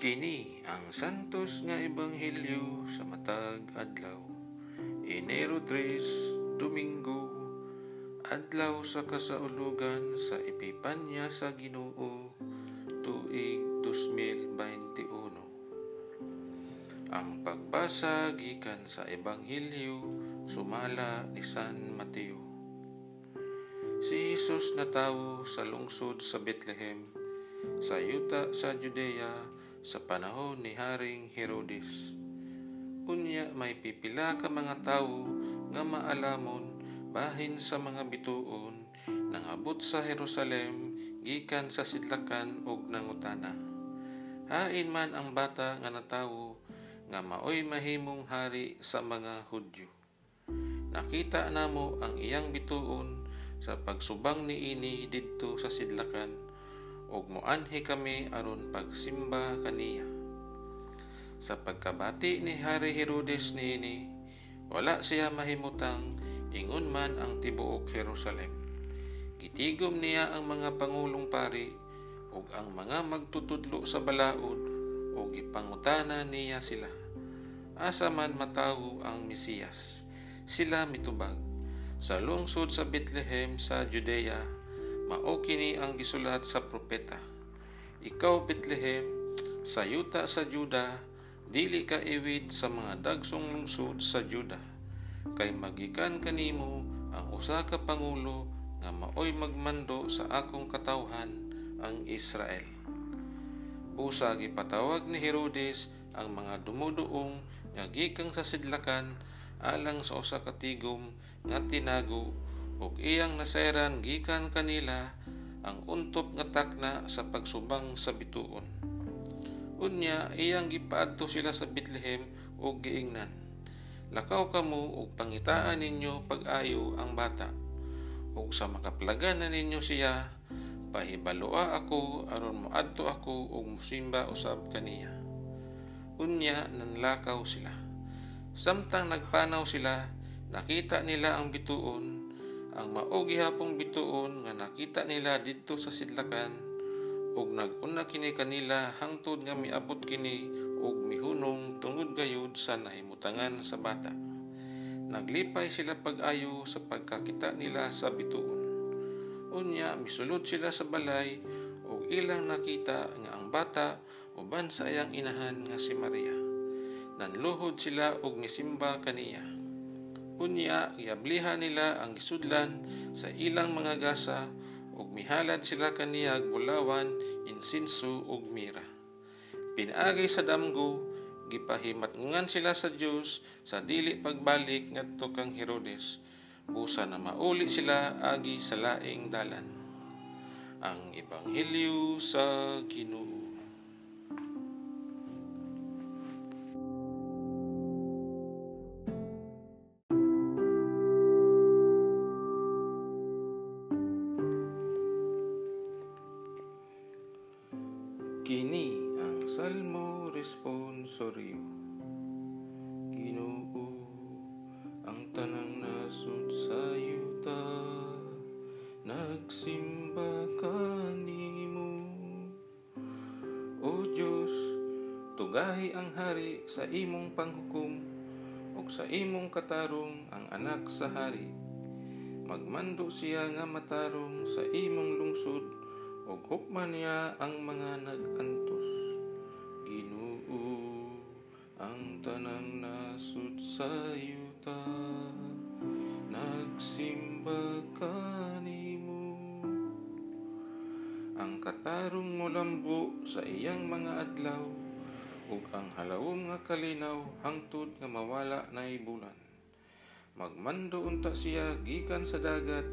Kini ang santos nga ebanghelyo sa matag adlaw. Enero 3, Domingo, adlaw sa kasaulugan sa Epipanya sa Ginoo, tuig 2021. Ang pagbasa gikan sa ebanghelyo sumala ni San Mateo. Si Jesus natawo sa lungsod sa Bethlehem, sa yuta sa Judea, sa panahon ni Haring Herodes. Unya may pipila ka mga tao nga maalamon bahin sa mga bituon nang abot sa Jerusalem gikan sa sidlakan ug nangutana. Hain man ang bata nga natawo nga maoy mahimong hari sa mga Hudyo. Nakita namo ang iyang bituon sa pagsubang ni ini didto sa sidlakan ug moanhi kami aron pagsimba kaniya. Sa pagkabati ni Hari Herodes niini, wala siya mahimutang ingon man ang tibuok Jerusalem. Gitigom niya ang mga pangulong pari ug ang mga magtutudlo sa balaod ug ipangutana niya sila. Asa man matawo ang Mesiyas, sila mitubag sa lungsod sa Bethlehem sa Judea mao kini ang gisulat sa propeta. Ikaw Bethlehem, sa yuta sa Juda, dili ka iwid sa mga dagsong lungsod sa Juda. Kay magikan kanimo ang usa ka pangulo nga maoy magmando sa akong katawhan ang Israel. Busa gipatawag ni Herodes ang mga dumuduong nga gikan sa sidlakan alang sa usa ka tigom nga tinago ug iyang nasairan gikan kanila ang untop nga takna sa pagsubang sa bituon. Unya iyang gipaadto sila sa Bethlehem ug giingnan. Lakaw kamo ug pangitaan ninyo pag-ayo ang bata. Ug sa makaplagan na ninyo siya, pahibaloa ako aron moadto ako ug musimba usab kaniya. Unya nanlakaw sila. Samtang nagpanaw sila, nakita nila ang bituon ang maogi hapong bituon nga nakita nila didto sa sidlakan ug naguna kini kanila hangtod nga miabot kini ug mihunong tungod gayud sa nahimutangan sa bata. Naglipay sila pag-ayo sa pagkakita nila sa bituon. Unya misulod sila sa balay ug ilang nakita nga ang bata uban sa iyang inahan nga si Maria. Nanluhod sila ug misimba kaniya. Unya, iablihan nila ang gisudlan sa ilang mga gasa ug mihalad sila kaniyag bulawan, insinso ug mira. Pinaagay sa damgo, gipahimatngan sila sa Dios sa dili pagbalik ngadto kang Herodes. Busa na mauli sila agi sa laing dalan. Ang Ebanghelyo sa Ginoo. Salmo Responsorio. Ginoo ang tanang nasud sa yuta nagsimba kanimo O Dios tugahi ang hari sa imong panghukom ug sa imong katarong ang anak sa hari magmando siya nga matarong sa imong lungsod ug hukman niya ang mga nagantos. Tanang nasud sa yuta nagsimba kanimo ang katarong mo lambo sa iyang mga adlaw ug ang halawom nga kalinaw hangtod nga mawala na bulan magmando unta siya gikan sa dagat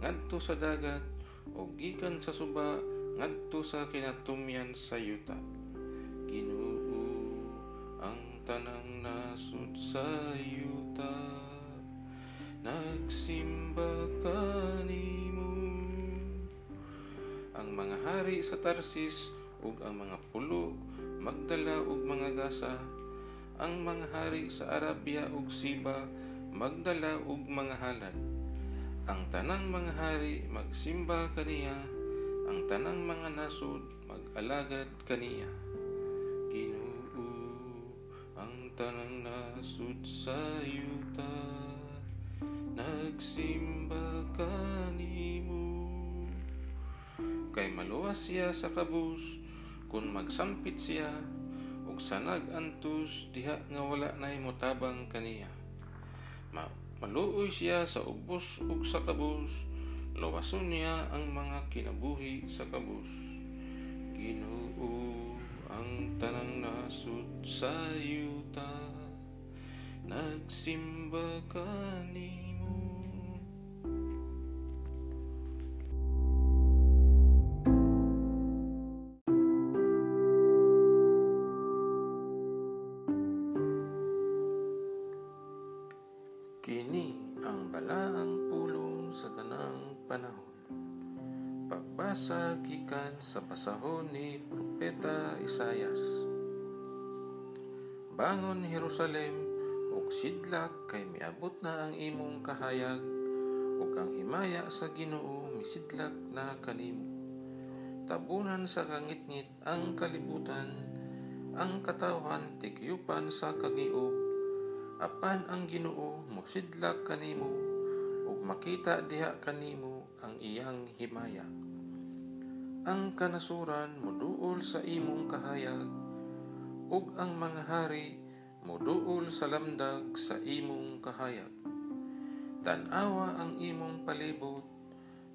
ngadto sa dagat o gikan sa suba ngadto sa kinatumyan sa yuta. Tanang nasud sa yuta nagsimba kanimo ang mga hari sa Tarsis ug ang mga pulo magdala og mga gasa. Ang mga hari sa Arabia ug Siba magdala og mga halad ang tanang mga hari magsimba kaniya, ang tanang mga nasod mag-alagad kaniya. Tanang nasud sa yuta nagsimba kanimo kay maluwas siya sa kabus kun magsampit siya ug sanag antus diha nga wala nay motabang kaniya. Ma maluoy siya sa ubos ug sa kabus lawason niya ang mga kinabuhi sa kabus. Ginoo ang tanang nasud sa yuta nagsimba kanimo Kini ang balaang pulong sa tanang panahon. Pagbasa gikan sa pasahon ni Propeta Isayas. Bangon Jerusalem ug sidlak kay miabot na ang imong kahayag ug ang himaya sa Ginoo misidlak na kanimo. Tabunan sa kangitngit ang kalibutan, ang katawan tikyupan sa kagiog apan ang Ginoo mosidlak kanimo ug makita diha kanimo ang iyang himaya ang kanasuran moduol sa imong kahayag ug ang mga hari moduol sa lamdag sa imong kahayag tan-awa ang imong palibot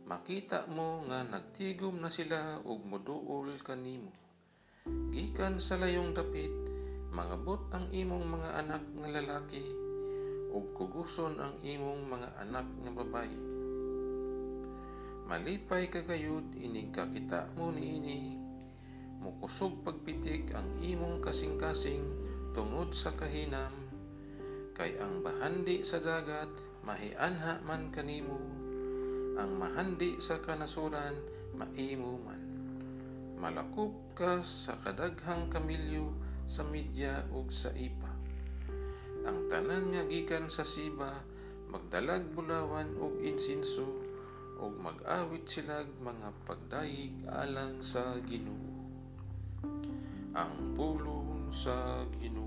makita mo nga nagtigom na sila ug moduol kanimo gikan sa layong dapit Mangabot ang imong mga anak nga lalaki ug kuguson ang imong mga anak nga babayi. Malipay kagayud inig kakita mo niini mukusog pagpitik ang imong kasing-kasing tungod sa kahinam. Kay ang bahandi sa dagat mahianha man kanimo. Ang mahandi sa kanasuran maimo man. Malakop ka sa kadaghang kamilyo sa midya ug sa ipa. Ang tanan nga gikan sa siba magdalag bulawan ug insinso ug mag-awit silag mga pagdayig alang sa Ginoo. Ang pulong sa Ginoo